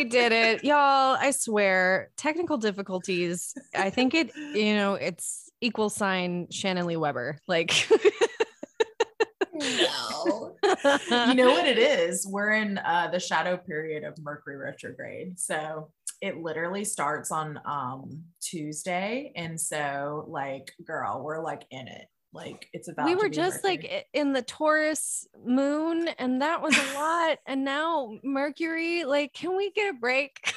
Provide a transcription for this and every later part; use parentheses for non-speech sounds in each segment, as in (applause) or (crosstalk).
we did it, y'all. I swear, technical difficulties. I think it, you know, it's equal sign Shannon Lee Weber. Like, no. you know what it is? We're in uh, the shadow period of Mercury retrograde. So it literally starts on um, Tuesday. And so, like, girl, we're like in it. Like, it's about we were just Mercury. like in the Taurus moon, and that was a lot. (laughs) and now Mercury, like, can we get a break?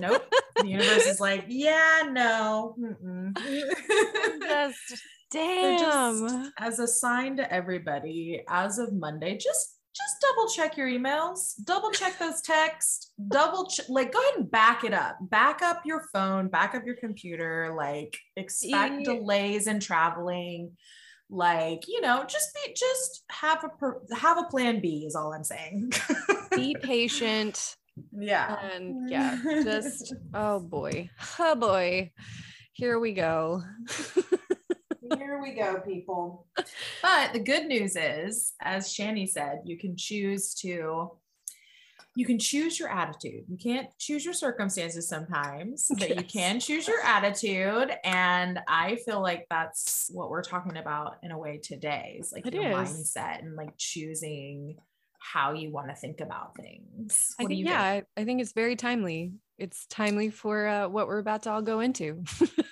nope. The universe is like, yeah, no. mm-mm." (laughs) just damn. just as a sign to everybody, as of Monday, just just double check your emails, double check those texts, double check, like go ahead and back it up. Back up your phone, back up your computer, like expect Ye- delays in traveling. Like, you know, just be just have a per, have a plan B is all I'm saying. (laughs) Be patient. yeah. And yeah, just oh boy, oh boy, here we go. (laughs) Here we go, people. But the good news is, as Shani said, you can choose to you can choose your attitude. You can't choose your circumstances sometimes, but you can choose your attitude. And I feel like that's what we're talking about in a way today. Is like It your is. mindset and like choosing how you want to think about things. What do think you yeah, I, I think it's very timely. It's timely for uh, what we're about to all go into,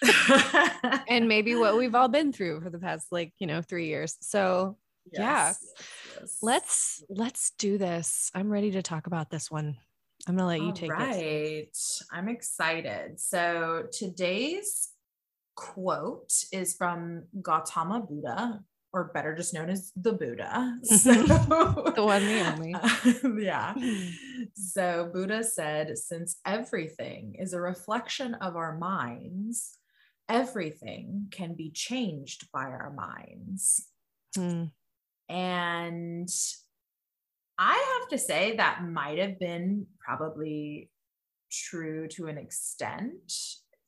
(laughs) and (laughs) maybe what we've all been through for the past like you know three years. So Yeah. Yes, yes. let's let's do this. I'm ready to talk about this one. I'm gonna let you All take it. right. I'm excited. So today's quote is from Gautama Buddha, or better just known as the Buddha. (laughs) (laughs) So, The one, the only. (laughs) yeah. So Buddha said, since everything is a reflection of our minds, everything can be changed by our minds. Hmm. And I have to say that might have been probably true to an extent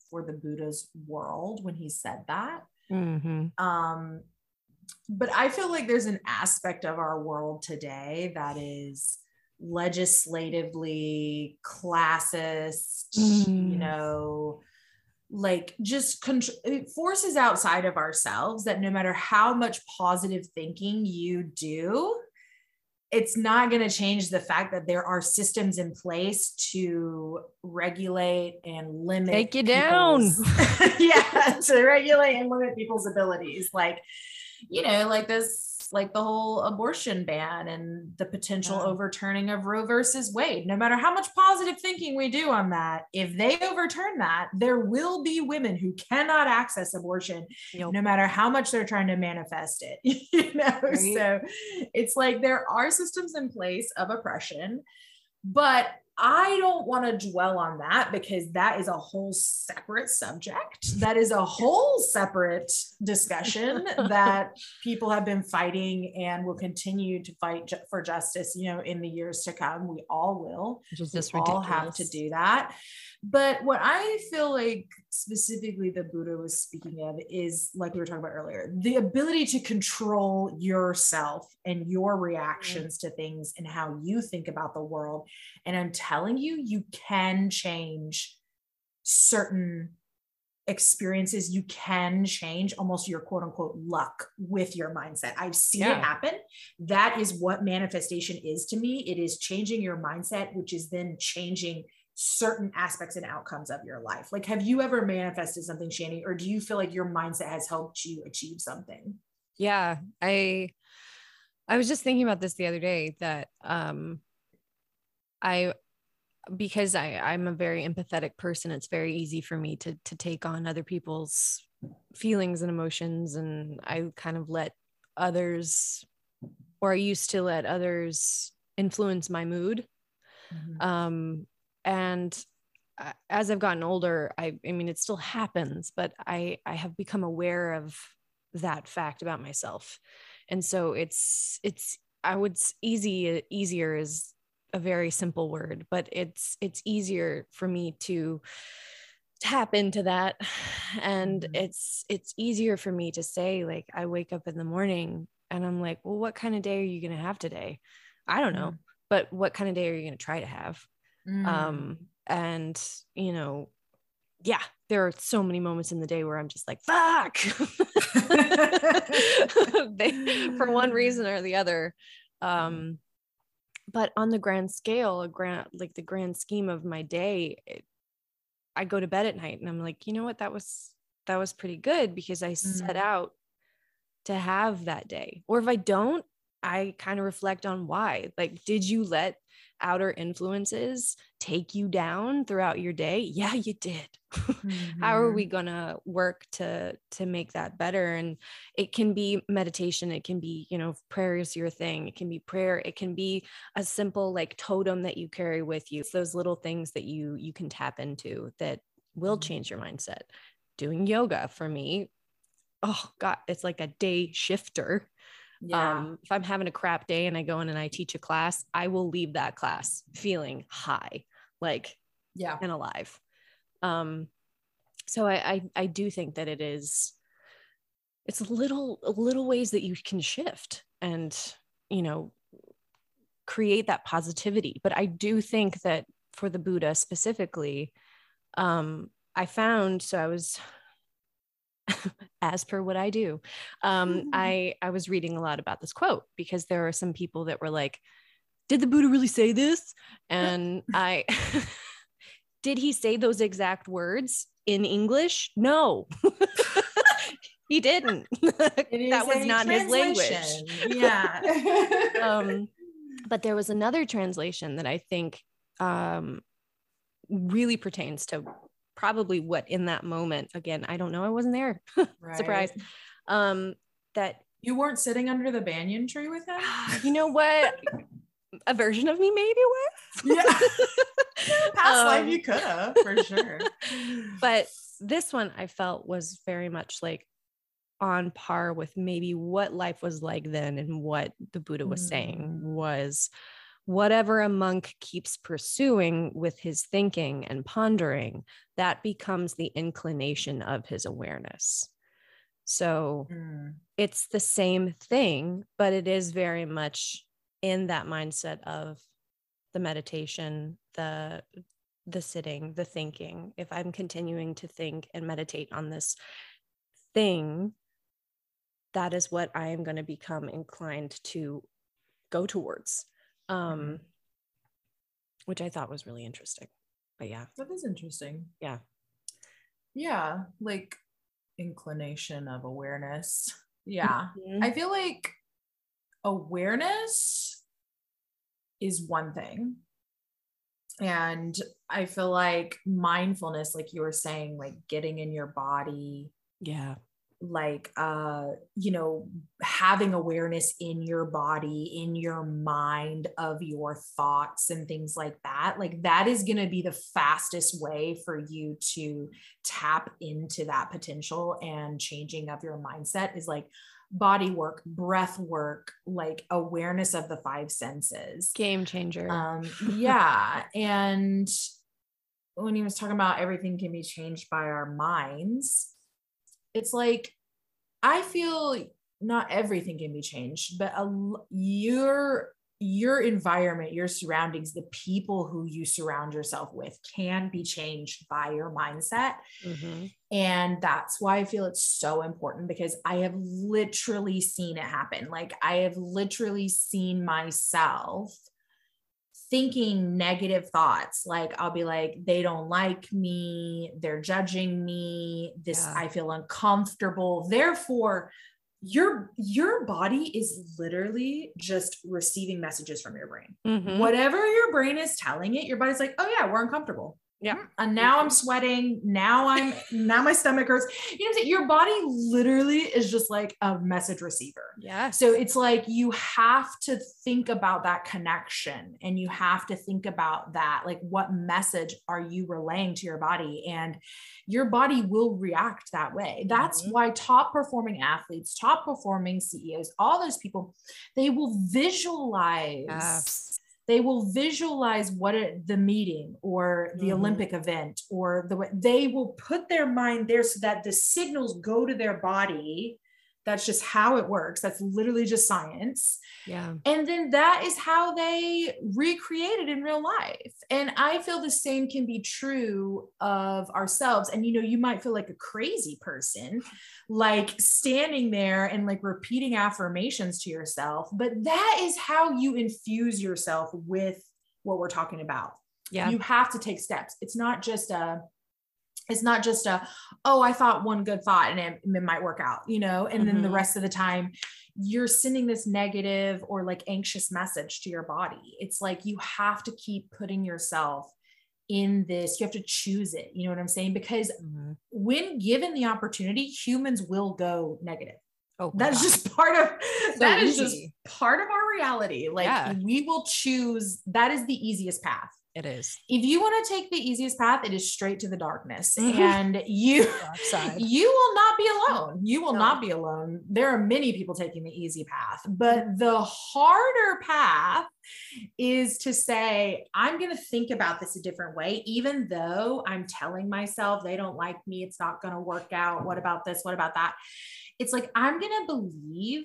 for the Buddha's world when he said that. Mhm. Um, but I feel like there's an aspect of our world today that is legislatively classist, you Mm. know, like just contr- forces outside of ourselves that no matter how much positive thinking you do, it's not going to change the fact that there are systems in place to regulate and limit Take you down. (laughs) yeah to regulate and limit people's abilities like you know like this like the whole abortion ban and the potential Yeah. overturning of roe versus wade no matter how much positive thinking we do on that if they overturn that there will be women who cannot access abortion Yep. no matter how much they're trying to manifest it (laughs) you know Right. so it's like there are systems in place of oppression but I don't want to dwell on that because that is a whole separate subject. That is a whole separate discussion (laughs) that people have been fighting and will continue to fight ju- for justice, you know, in the years to come. We all will is we just all ridiculous. have to do that. But what I feel like specifically the Buddha was speaking of is like we were talking about earlier, the ability to control yourself and your mm. reactions to things and how you think about the world. And I'm telling you, you can change certain experiences. You can change almost your quote unquote luck with your mindset. I've seen Yeah. it happen. That is what manifestation is to me. It is changing your mindset which is then changing certain aspects and outcomes of your life? Like have you ever manifested something shani or do you feel like your mindset has helped you achieve something? Yeah i i was just thinking about this the other day that um i because i i'm a very empathetic person it's very easy for me to to take on other people's feelings and emotions and i kind of let others or i used to let others influence my mood. Um and as i've gotten older i i mean it still happens but i i have become aware of that fact about myself. And so it's it's i would easy easier is a very simple word but it's it's easier for me to tap into that. And Mhm. it's it's easier for me to say like i wake up in the morning and i'm like well what kind of day are you going to have today? I don't know but what kind of day are you going to try to have Mm. Um, and you know, yeah, there are so many moments in the day where I'm just like, fuck. (laughs) they, for one reason or the other. Um, but on the grand scale, a grand like the grand scheme of my day, it, I go to bed at night and I'm like, you know what, that was that was pretty good because I set Mhm. out to have that day. Or if I don't, I kind of reflect on why. Like, did you let outer influences take you down throughout your day? Yeah, you did. (laughs) How are we gonna work to to make that better? And it can be meditation, it can be, you know, prayer is your thing, it can be prayer, it can be a simple like totem that you carry with you. It's those little things that you you can tap into that will Mhm. change your mindset. Doing yoga for me, oh god, it's like a day shifter. Yeah. Um, if I'm having a crap day and I go in and I teach a class, I will leave that class feeling high, like yeah. and alive. Um, so I, I I do think that it is it's little little ways that you can shift and you know create that positivity. But I do think that for the Buddha specifically, um, I found so I was (laughs) as per what I do, um, I I was reading a lot about this quote because there are some people that were like, "Did the Buddha really say this?" And I, (laughs) did he say those exact words in English? No, (laughs) he didn't. That was not his language. Yeah. um, but there was another translation that I think um, really pertains to probably what in that moment. Again, I don't know. I wasn't there. (laughs) surprise. Um, that You weren't sitting under the banyan tree with him? you know what (laughs) a version of me maybe was. Yeah. (laughs) Past life Um, you could have, for sure. but this one I felt was very much like on par with maybe what life was like then and what the Buddha was saying Mm. was whatever a monk keeps pursuing with his thinking and pondering, that becomes the inclination of his awareness. So Mm. it's the same thing, but it is very much in that mindset of the meditation, the the sitting, the thinking. If I'm continuing to think and meditate on this thing, that is what I am going to become inclined to go towards. Um, which I thought was really interesting. But yeah, That is interesting. yeah. Yeah. Like inclination of awareness. (laughs) Yeah. Mhm. I feel like awareness is one thing. And I feel like mindfulness, like you were saying, like getting in your body, yeah. Like uh you know having awareness in your body in your mind of your thoughts and things like that like that is going to be the fastest way for you to tap into that potential and changing of your mindset is like body work breath work like awareness of the five senses Game changer. um (laughs) yeah and when he was talking about everything can be changed by our minds it's like i feel not everything can be changed but a, your your environment your surroundings the people who you surround yourself with can be changed by your mindset Mhm. and that's why I feel it's so important because I have literally seen it happen. Like, I have literally seen myself thinking negative thoughts. Like, I'll be like, they don't like me, they're judging me, this, Yeah. I feel uncomfortable. Therefore, your your body is literally just receiving messages from your brain Mhm. whatever your brain is telling it, your body's like, oh yeah, we're uncomfortable. Yeah. And now I'm sweating. Now I'm (laughs) now my stomach hurts. You know Your body literally is just like a message receiver. Yeah. So it's like you have to think about that connection and you have to think about that. Like, what message are you relaying to your body? And your body will react that way. That's Mhm. why top performing athletes, top performing CEOs, all those people, they will visualize Yeah. They will visualize what it, the meeting or the Mhm. olympic event or the way they will put their mind there so that the signals go to their body That's just how it works. That's literally just science. Yeah. And then that is how they recreate it in real life. And I feel the same can be true of ourselves. And you know, you might feel like a crazy person, like standing there and like repeating affirmations to yourself, but that is how you infuse yourself with what we're talking about. Yeah. You have to take steps. It's not just a it's not just a oh i thought one good thought and it, it might work out you know and then the Mhm. rest of the time you're sending this negative or like anxious message to your body it's like you have to keep putting yourself in this you have to choose it you know what i'm saying because Mhm. when given the opportunity humans will go negative Oh, that's just part of that is just easy. part of our reality like Yeah. we will choose that is the easiest path it is. if you want to take the easiest path, it is straight to the darkness. Mhm. And (laughs) you you will not be alone. You will No. not be alone. There are many people taking the easy path, but the harder path is to say, I'm going to think about this a different way, even though I'm telling myself they don't like me. It's not going to work out. What about this? What about that? It's like, I'm going to believe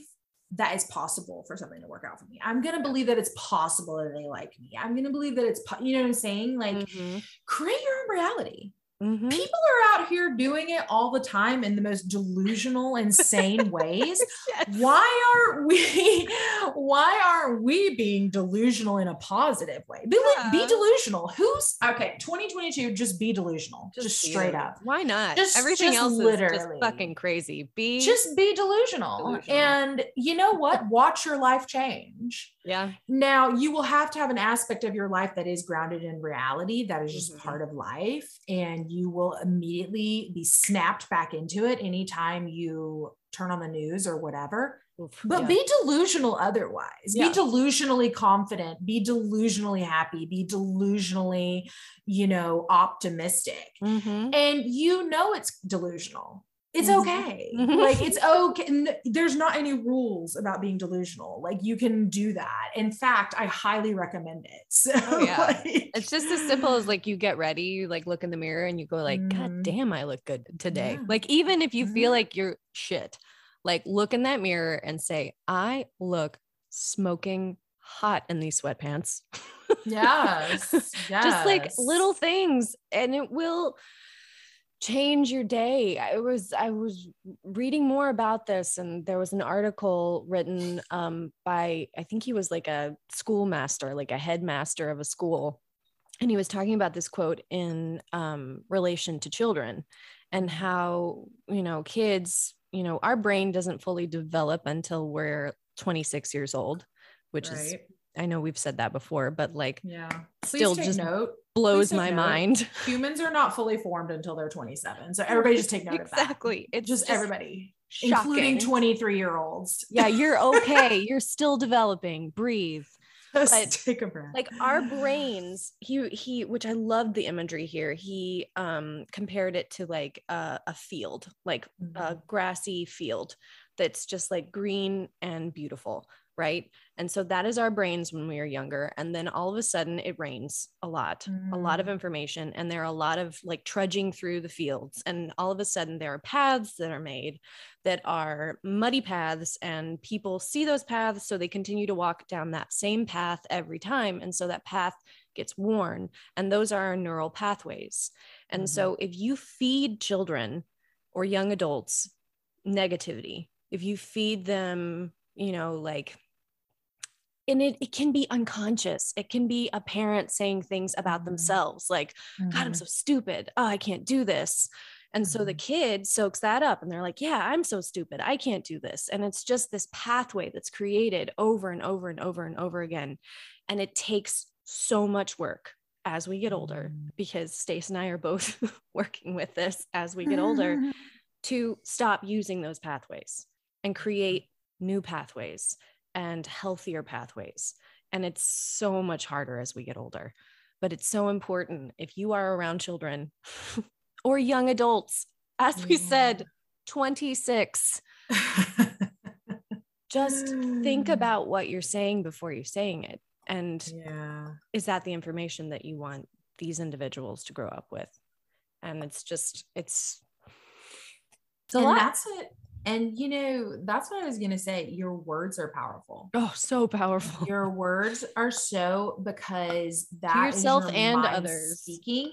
that it's possible for something to work out for me. I'm going to believe that it's possible that they like me. I'm going to believe that it's, po- you know what I'm saying? Like, Mhm. create your own reality Mhm. people are out here doing it all the time in the most delusional insane ways (laughs) Yes. why are we why aren't we being delusional in a positive way be, like, be delusional who's okay 2022 just be delusional just, be straight up Why not? Just- Everything just else is literally. just fucking crazy. Be just be delusional. Delusional. and you know what watch your life change yeah. now, you will have to have an aspect of your life that is grounded in reality. That is just Mhm. part of life. And you will immediately be snapped back into it anytime you turn on the news or whatever. Oof, But yeah. be delusional otherwise. Yeah. Be delusionally confident. Be delusionally happy. Be delusionally, you know, optimistic. Mhm. And you know it's delusional. It's Mhm. okay. Mhm. Like it's okay. There's not any rules about being delusional. Like you can do that. In fact, I highly recommend it. (laughs) So Oh, yeah. like- It's just as simple as like you get ready, you like look in the mirror and you go like, Mhm. God damn, I look good today. Yeah. Like even if you feel Mhm. like you're shit, like look in that mirror and say, I look smoking hot in these sweatpants. (laughs) yes. Yeah. Just like little things and it will change your day. I was I was reading more about this and there was an article written um by I think he was like a schoolmaster, like a headmaster of a school. And he was talking about this quote in um relation to children and how, you know, kids, you know, our brain doesn't fully develop until we're 26 years old, which is I know we've said that before, but like yeah. Please still just note. Blows my note. mind. (laughs) Humans are not fully formed until they're 27. So everybody just take note of that. exactly. It's Just, everybody, shocking. including 23 year olds. Yeah, you're (laughs) okay. you're still developing. Breathe. Just but, take a breath. Like our brains, he he, which I loved the imagery here. He um compared it to like a, a field, like a Mhm. grassy field that's just like green and beautiful, right? And so that is our brains when we are younger. And then all of a sudden it rains a lot, a lot of Mm. information, and there are a lot of like trudging through the fields. And all of a sudden there are paths that are made that are muddy paths, and people see those paths. So they continue to walk down that same path every time. And so that path gets worn. And those are our neural pathways. And Mhm. so if you feed children or young adults negativity, if you feed them, you know, like, and it, it can be unconscious. It can be a parent saying things about Mhm. themselves, like, God, I'm Mhm. so stupid. Oh, I can't do this. And so the Mhm. kid soaks that up and they're like, Yeah, I'm so stupid. I can't do this. And it's just this pathway that's created over and over and over and over again. And it takes so much work as we get older Mhm. because Stace and I are both (laughs) working with this as we get older (laughs) to stop using those pathways and create new pathways and healthier pathways. And it's so much harder as we get older, but it's so important if you are around children (laughs) or young adults, as we said, 26, (laughs) just think hmm. about what you're saying before you're saying it. And yeah. is that the information that you want these individuals to grow up with? And it's just, it's, it's a and lot. that's it And you know, that's what I was gonna say. Your words are powerful. Oh, so powerful. Your (laughs) words are so because that to yourself your and others. speaking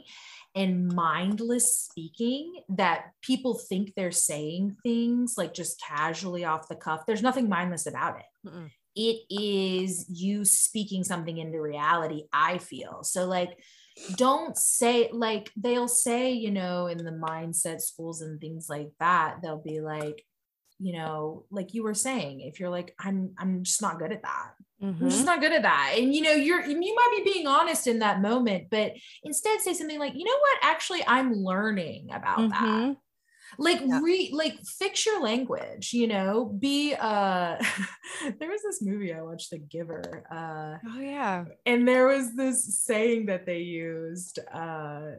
and mindless speaking that people think they're saying things like just casually off the cuff. There's nothing mindless about it. Mm-mm. It is you speaking something into reality, I feel. So, like, don't say, like, they'll say, you know, in the mindset schools and things like that, they'll be like, you know, like you were saying, if you're like, I'm, I'm just not good at that. I'm Mhm. just not good at that. And you know, you're you might be being honest in that moment, but instead say something like, you know what, actually, I'm learning about that. Mhm. Like Yeah. re like fix your language, you know, be uh (laughs) there was this movie I watched, The Giver. Uh Oh yeah. and there was this saying that they used uh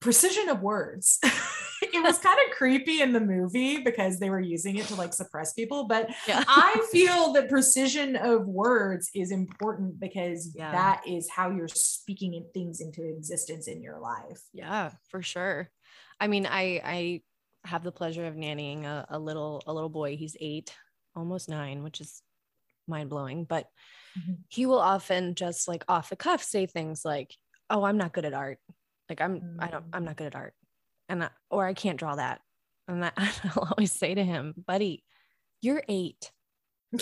precision of words (laughs) it was kind of creepy in the movie because they were using it to like suppress people but Yeah. (laughs) i feel that precision of words is important because Yeah. that is how you're speaking things into existence in your life Yeah, for sure. I mean, I I have the pleasure of nannying a, a little a little boy. He's eight, almost nine, which is mind blowing. But Mhm. he will often just like off the cuff say things like, "Oh, I'm not good at art. Like I'm I don't I'm not good at art, and I, or I can't draw that." And I, (laughs) I'll always say to him, "Buddy, you're eight. (laughs)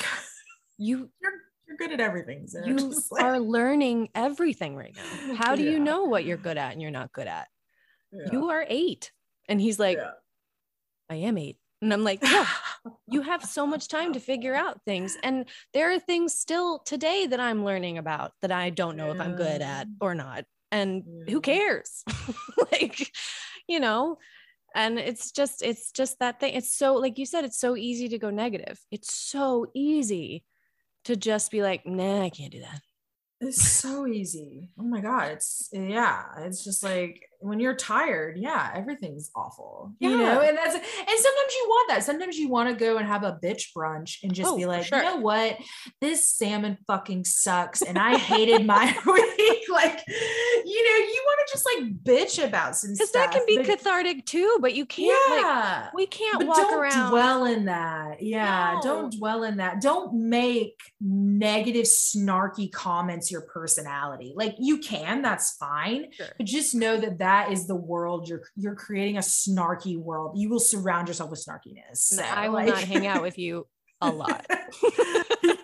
You you're, you're good at everything so you like- are learning everything right now. (laughs) How do you know what you're good at and you're not good at? Yeah. You are eight. And he's like, Yeah. I am eight. And I'm like, yeah, you have so much time to figure out things. And there are things still today that I'm learning about that I don't know if I'm good at or not. And who mm-hmm. cares? (laughs) like, you know, and it's just, it's just that thing. It's so, like you said, it's so easy to go negative. It's so easy to just be like, nah, I can't do that. It's so easy. Oh my God. It's yeah. It's just like when you're tired, yeah, everything's awful. You know, Yeah. and that's and sometimes you want that. Sometimes you want to go and have a bitch brunch and just Oh, be like, sure. you know what? This salmon fucking sucks. And I hated my (laughs) week. Like, you know, you just like bitch about some Because that can be but- cathartic too, but you can't like yeah. we can't but walk don't around. dwell in that. Yeah, don't dwell in that. Don't make negative, snarky comments your personality. Like you can, that's fine, Sure. but just know that that is the world you're you're creating a snarky world. You will surround yourself with snarkiness. So, I will like- not hang out with you a lot. (laughs) (laughs)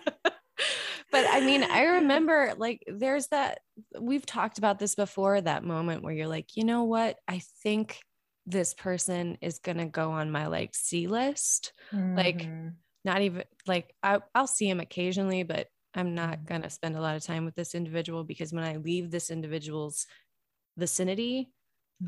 but I mean, I remember like there's that we've talked about this before that moment where you're like, you know what? I think this person is going to go on my like C list. like, Mhm. Not even like I, I'll see him occasionally, but I'm not Mhm. going to spend a lot of time with this individual because when I leave this individual's vicinity,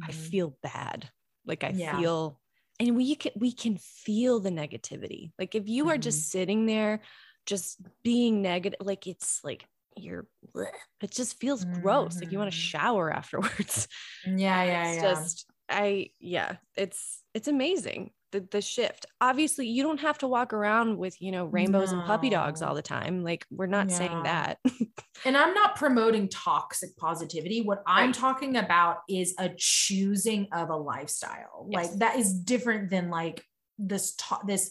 I Mhm. feel bad. Like I Yeah. feel and we can we can feel the negativity. Like if you are Mm-hmm. just sitting there just being negative like it's like you're bleh. it just feels gross. Like you want to Mhm. shower afterwards. (laughs) yeah, yeah, it's yeah. just I yeah, it's it's amazing. The the shift. Obviously, you don't have to walk around with, you know, rainbows and puppy dogs all the time. Like we're not saying that. (laughs) and I'm not promoting toxic positivity. What I'm talking about is a choosing of a lifestyle. Yes. Like that is different than like this to- this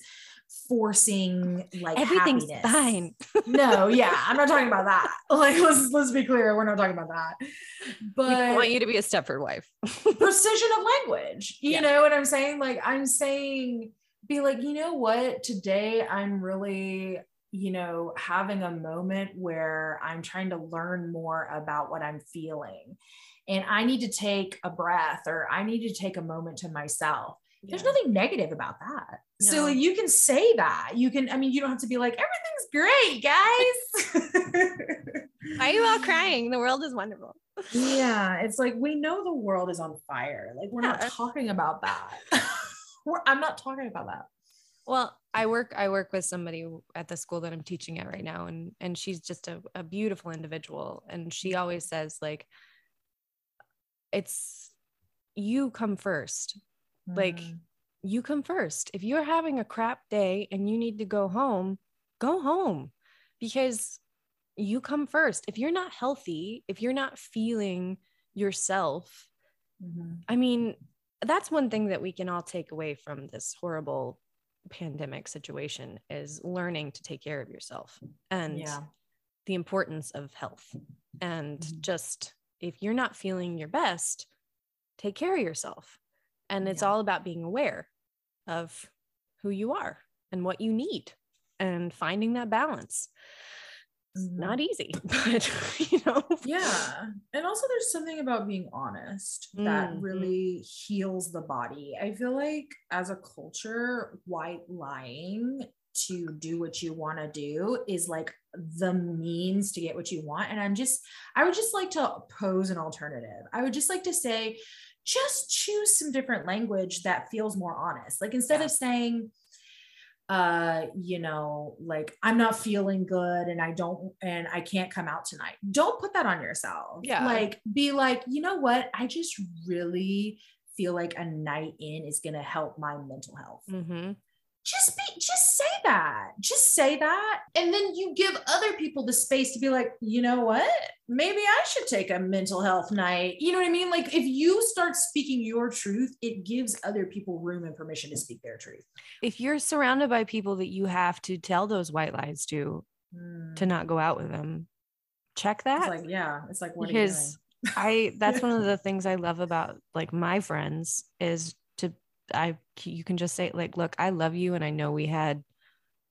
forcing like Everything's happiness. fine. no, yeah, I'm not talking about that. (laughs) Like let's let's be clear, we're not talking about that. we But want you to be a Stepford wife. (laughs) precision of language. You Yeah. know what I'm saying? Like I'm saying, be like, you know what? Today I'm really, you know, having a moment where I'm trying to learn more about what I'm feeling. And I need to take a breath or I need to take a moment to myself. There's nothing negative about that. So you can say that. You can, I mean, you don't have to be like, everything's great, guys. (laughs) Why are you all crying? The world is wonderful. Yeah, it's like we know the world is on fire. Like we're not talking about that. (laughs) we're, I'm not talking about that. Well, I work I work with somebody at the school that I'm teaching at right now and and she's just a, a beautiful individual and she always says like it's you come first. Like Mm. you come first. If you're having a crap day and you need to go home, go home because you come first. If you're not healthy, if you're not feeling yourself, Mhm. I mean, that's one thing that we can all take away from this horrible pandemic situation is learning to take care of yourself and Yeah. the importance of health and Mhm. just if you're not feeling your best take care of yourself and it's Yeah. all about being aware of who you are and what you need and finding that balance It's Mhm. not easy (laughs) but you know Yeah. And also there's something about being honest that Mhm. really heals the body. I feel like as a culture, white lying to do what you want to do is like the means to get what you want. And I'm just, I would just like to pose an alternative. I would just like to say, just choose some different language that feels more honest. Like instead Yeah. of saying, uh you know like i'm not feeling good and i don't and i can't come out tonight don't put that on yourself Yeah. like be like you know what i just really feel like a night in is going to help my mental health hmm just just say that just say that. And then you give other people the space to be like you know what? Maybe i should take a mental health night. You know what i mean? Like if you start speaking your truth it gives other people room and permission to speak their truth. If you're surrounded by people that you have to tell those white lies to to hmm. not go out with them check that. It's like, yeah, it's like, what because are you I that's one of (laughs) the things I love about like my friends is I you can just say like look I love you and I know we had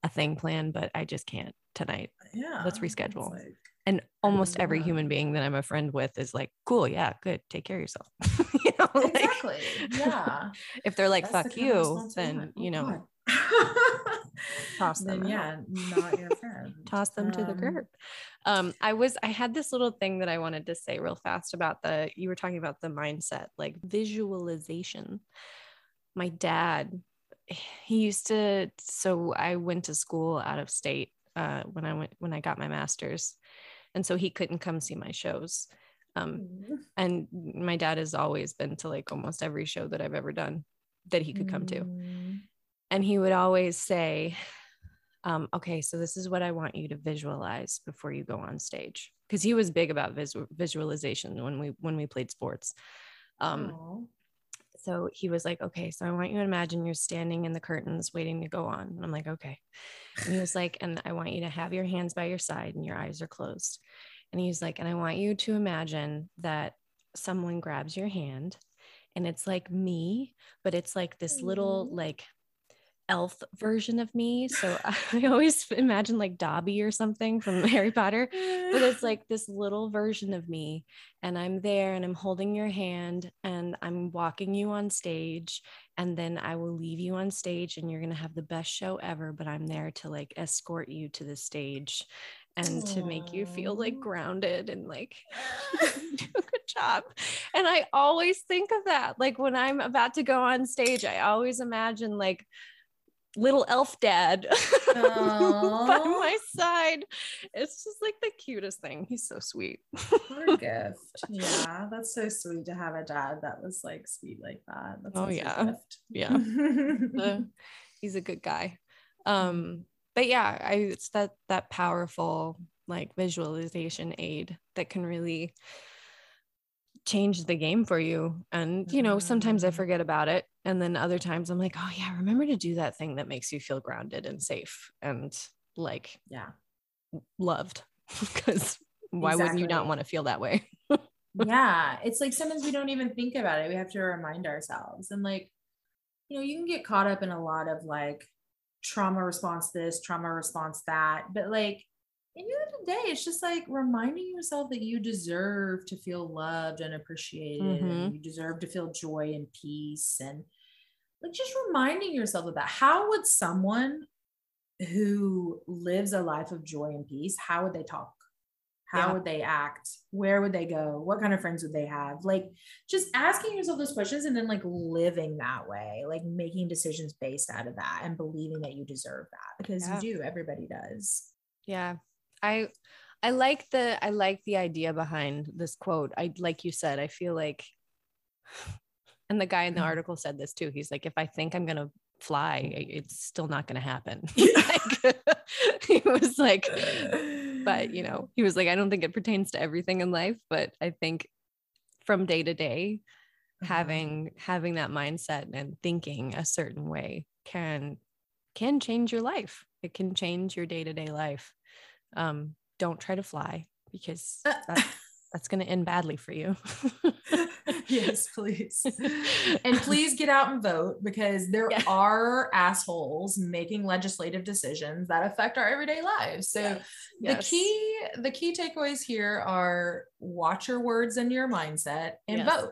a thing planned but I just can't tonight? Yeah. let's reschedule. like- and almost every human being that I'm a friend with is like cool yeah good take care of yourself (laughs) you know like, exactly. Yeah. (laughs) if they're like That's fuck of you then. Oh, you know (laughs) Toss them Then, yeah, not your friend. toss them to the Um, curb. Um, I was I had this little thing that I wanted to say real fast about the you were talking about the mindset, like visualization. My dad, (sighs) he used to so I went to school out of state uh, when I went when I got my master's. And so he couldn't come see my shows. Um, and my dad has always been to like almost every show that I've ever done that he could come to Mm, and he would always say um, okay so this is what i want you to visualize before you go on stage because he was big about visu- visualization when we when we played sports um. So he was like okay so i want you to imagine you're standing in the curtains waiting to go on. And i'm like okay. And he was (sighs) like and i want you to have your hands by your side and your eyes are closed. And he's like and i want you to imagine that someone grabs your hand and it's like me but it's like this little like elf version of me so (laughs) i always imagine like dobby or something from (laughs) harry potter but it's (laughs) like this little version of me and i'm there and i'm holding your hand and i'm walking you on stage and then i will leave you on stage and you're going to have the best show ever but i'm there to like escort you to the stage and to make you feel like grounded and like do a good job and i always think of that like when i'm about to go on stage i always imagine like little elf dad (laughs) by my side. It's just like the cutest thing. He's so sweet. What (laughs) a gift. Yeah, that's so sweet to have a dad that was like sweet like that. That's Oh, yeah. gift. Yeah. (laughs) He's a good guy. Um, but yeah, I it's that that powerful like visualization aid that can really change the game for you. And you know, sometimes I Mhm. forget about it. And then other times I'm like, oh yeah, remember to do that thing that makes you feel grounded and safe and like yeah. loved. (laughs) Because why wouldn't you not want to feel that way? (laughs) yeah it's like sometimes we don't even think about it we have to remind ourselves and like you know you can get caught up in a lot of like trauma response this trauma response that but like in the end of the day it's just like reminding yourself that you deserve to feel loved and appreciated and mm-hmm. you deserve to feel joy and peace and like just reminding yourself of that how would someone who lives a life of joy and peace how would they talk how Yeah. would they act where would they go what kind of friends would they have like just asking yourself those questions and then like living that way like making decisions based out of that and believing that you deserve that because Yeah. you do everybody does Yeah. I I like the I like the idea behind this quote. I like you said, I feel like and the guy in the Mhm. article said this too. He's like, if I think I'm gonna fly, it's still not gonna happen. (laughs) (laughs) Like, (laughs) he was like, but you know, he was like, I don't think it pertains to everything in life, but I think from day to day, having having that mindset and thinking a certain way can can change your life. It can change your day to day life. Um, don't try to fly because that, that's going to end badly for you. (laughs) yes, please. (laughs) and please get out and vote because there yeah. are assholes making legislative decisions that affect our everyday lives. So yes. the yes. key the key takeaways here are watch your words and your mindset and yes. vote.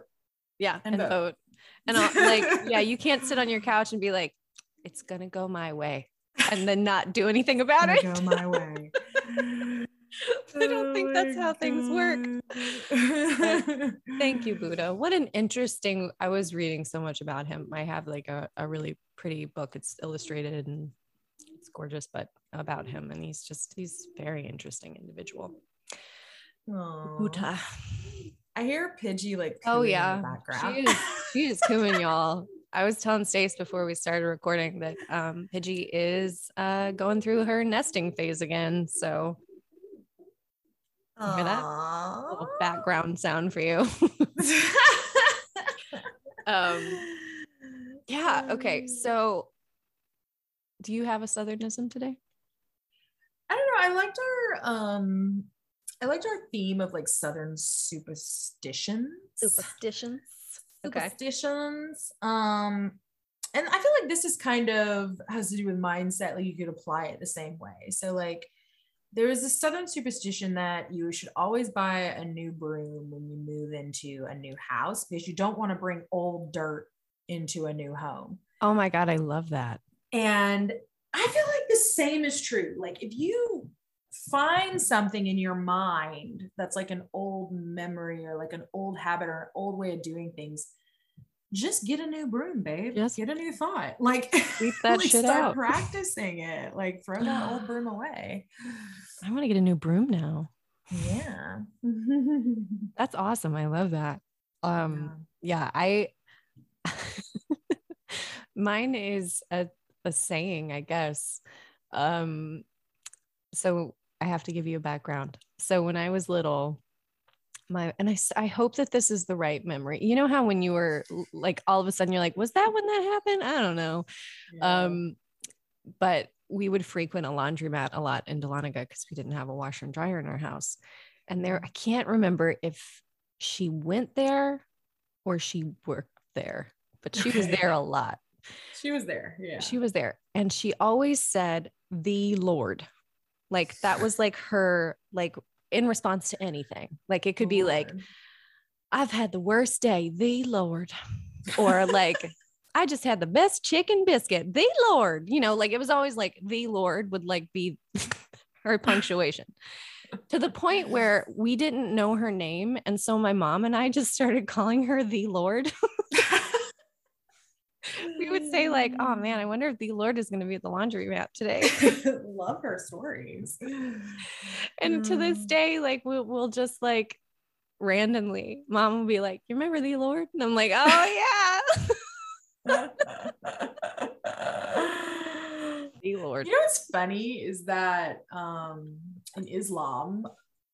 Yeah, and, and vote. vote. (laughs) And I'll, like yeah, you can't sit on your couch and be like it's going to go my way and then not do anything about it. Go my way. (laughs) I don't oh think that's how God. things work. thank you, Buddha. What an interesting. I was reading so much about him. I have like a, a really pretty book. It's illustrated and it's gorgeous, but about him. And he's just, he's very interesting individual. Aww. Buddha. I hear Pidgey like oh yeah, she is she is cooing y'all. I was telling Stace before we started recording that um, Pidgey is uh, going through her nesting phase again. So Hear that? little background sound for you. (laughs) um, yeah. Okay. (laughs) So, do you have a southernism today? I don't know. I liked our um, I liked our theme of like southern superstitions. Superstitions. Superstitions. Okay. Um, and I feel like this is kind of has to do with mindset. Like you could apply it the same way. So like there is a southern superstition that you should always buy a new broom when you move into a new house because you don't want to bring old dirt into a new home. Oh my God, I love that. And I feel like the same is true. Like if you find something in your mind that's like an old memory or like an old habit or an old way of doing things, just get a new broom, babe. Just get a new thought. Like (laughs) like start out. practicing it. Like throw that old (sighs) broom away. I want to get a new broom now. Yeah. (laughs) That's awesome. I love that. Um yeah, yeah I (laughs) mine is a, a saying, I guess. Um so I have to give you a background. So when I was little, my and I I hope that this is the right memory. You know how when you were like all of a sudden you're like, was that when that happened? I don't know. Yeah. Um, but we would frequent a laundromat a lot in Dahlonega because we didn't have a washer and dryer in our house. And there, I can't remember if she went there or she worked there, but she was there a (laughs) lot. She was there. Yeah. She was there. And she always said, the Lord. Like that was like her like in response to anything. Like it could be like, I've had the worst day, the Lord. Or like, (laughs) I just had the best chicken biscuit, the Lord. You know, like it was always like the Lord would like be (laughs) her punctuation to the point where we didn't know her name. And so my mom and I just started calling her the Lord. (laughs) we would say like, "Oh man, I wonder if the Lord is going to be at the laundry mat today." (laughs) Love her stories. And to this mm. day, like we'll, we'll just like randomly, mom will be like, "You remember the Lord?" And I'm like, "Oh yeah." (laughs) the Lord. You know what's funny is that um, in Islam,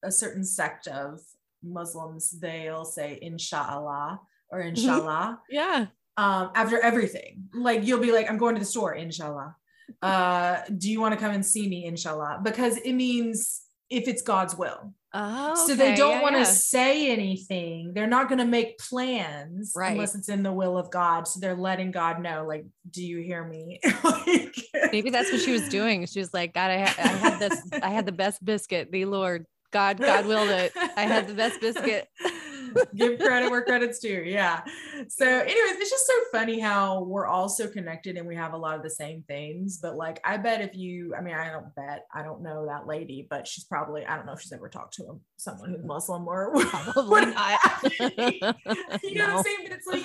a certain sect of Muslims they'll say inshallah or inshallah. yeah um, after everything. Like you'll be like, I'm going to the store, inshallah. Uh, do you want to come and see me, inshallah? Because it means if it's God's will. Oh, okay. so they don't yeah, want to yeah. say anything. They're not going to make plans right. unless it's in the will of God. So they're letting God know, like, do you hear me? (laughs) like, Maybe that's what she was doing. She was like, God, I, ha- I had this, I had the best biscuit. The Lord, God, God willed it. I had the best biscuit. (laughs) (laughs) give credit where credit's due. Yeah. So, anyways, it's just so funny how we're all so connected and we have a lot of the same things. But like, I bet if you, I mean, I don't bet, I don't know that lady, but she's probably, I don't know if she's ever talked to someone who's Muslim or (laughs) probably not. (laughs) you know no. what I'm saying? But it's like,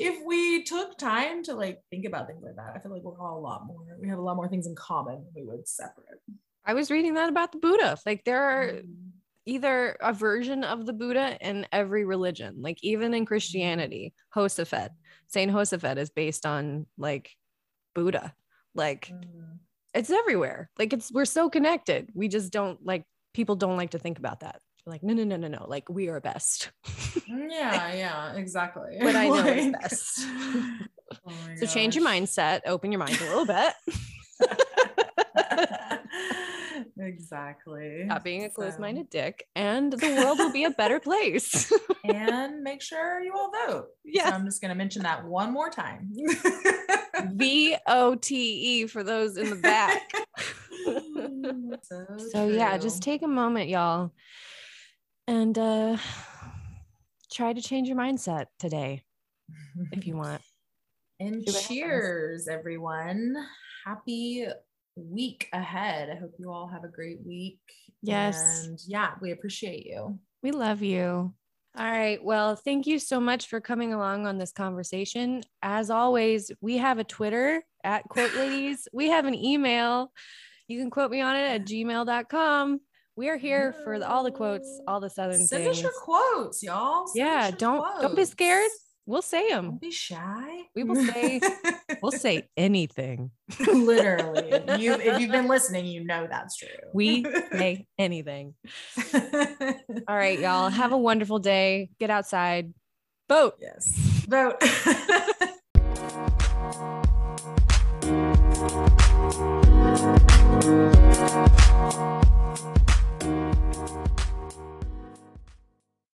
if we took time to like think about things like that, I feel like we're all a lot more, we have a lot more things in common than we would separate. I was reading that about the Buddha. Like there are mm either a version of the Buddha in every religion, like even in Christianity, Hosafet, Saint Hosafet is based on like Buddha. Like mm. it's everywhere. Like it's we're so connected. We just don't like people don't like to think about that. They're like, no, no, no, no, no. Like we are best. Mm, yeah, yeah, exactly. But I (laughs) know it's best. (laughs) Oh so change your mindset, open your mind a little bit. (laughs) exactly. Stop being a So- closed-minded dick, and the world will be a better (laughs) place. and make sure you all vote. Yeah, So I'm just going to mention that one more time. V O T E for those in the back. (laughs) so so yeah, just take a moment, y'all, and uh try to change your mindset today if you want. (laughs) and happens. cheers, everyone. Happy week ahead. I hope you all have a great week. Yes. And yeah, we appreciate you. We love you. All right. Well, thank you so much for coming along on this conversation. As always, we have a Twitter at Quote (laughs) Ladies. We have an email. You can quote me on it at gmail.com. We are here for the- all the quotes, all the Southern Send things. us your quotes, y'all. Send Yeah, don't don't be scared. We'll say them. Don't be shy. We will say we'll say (laughs) anything. Literally. You if you've been (laughs) listening, you know that's true. We (laughs) say anything. All right, y'all. Have a wonderful day. Get outside. Vote. Yes. Vote.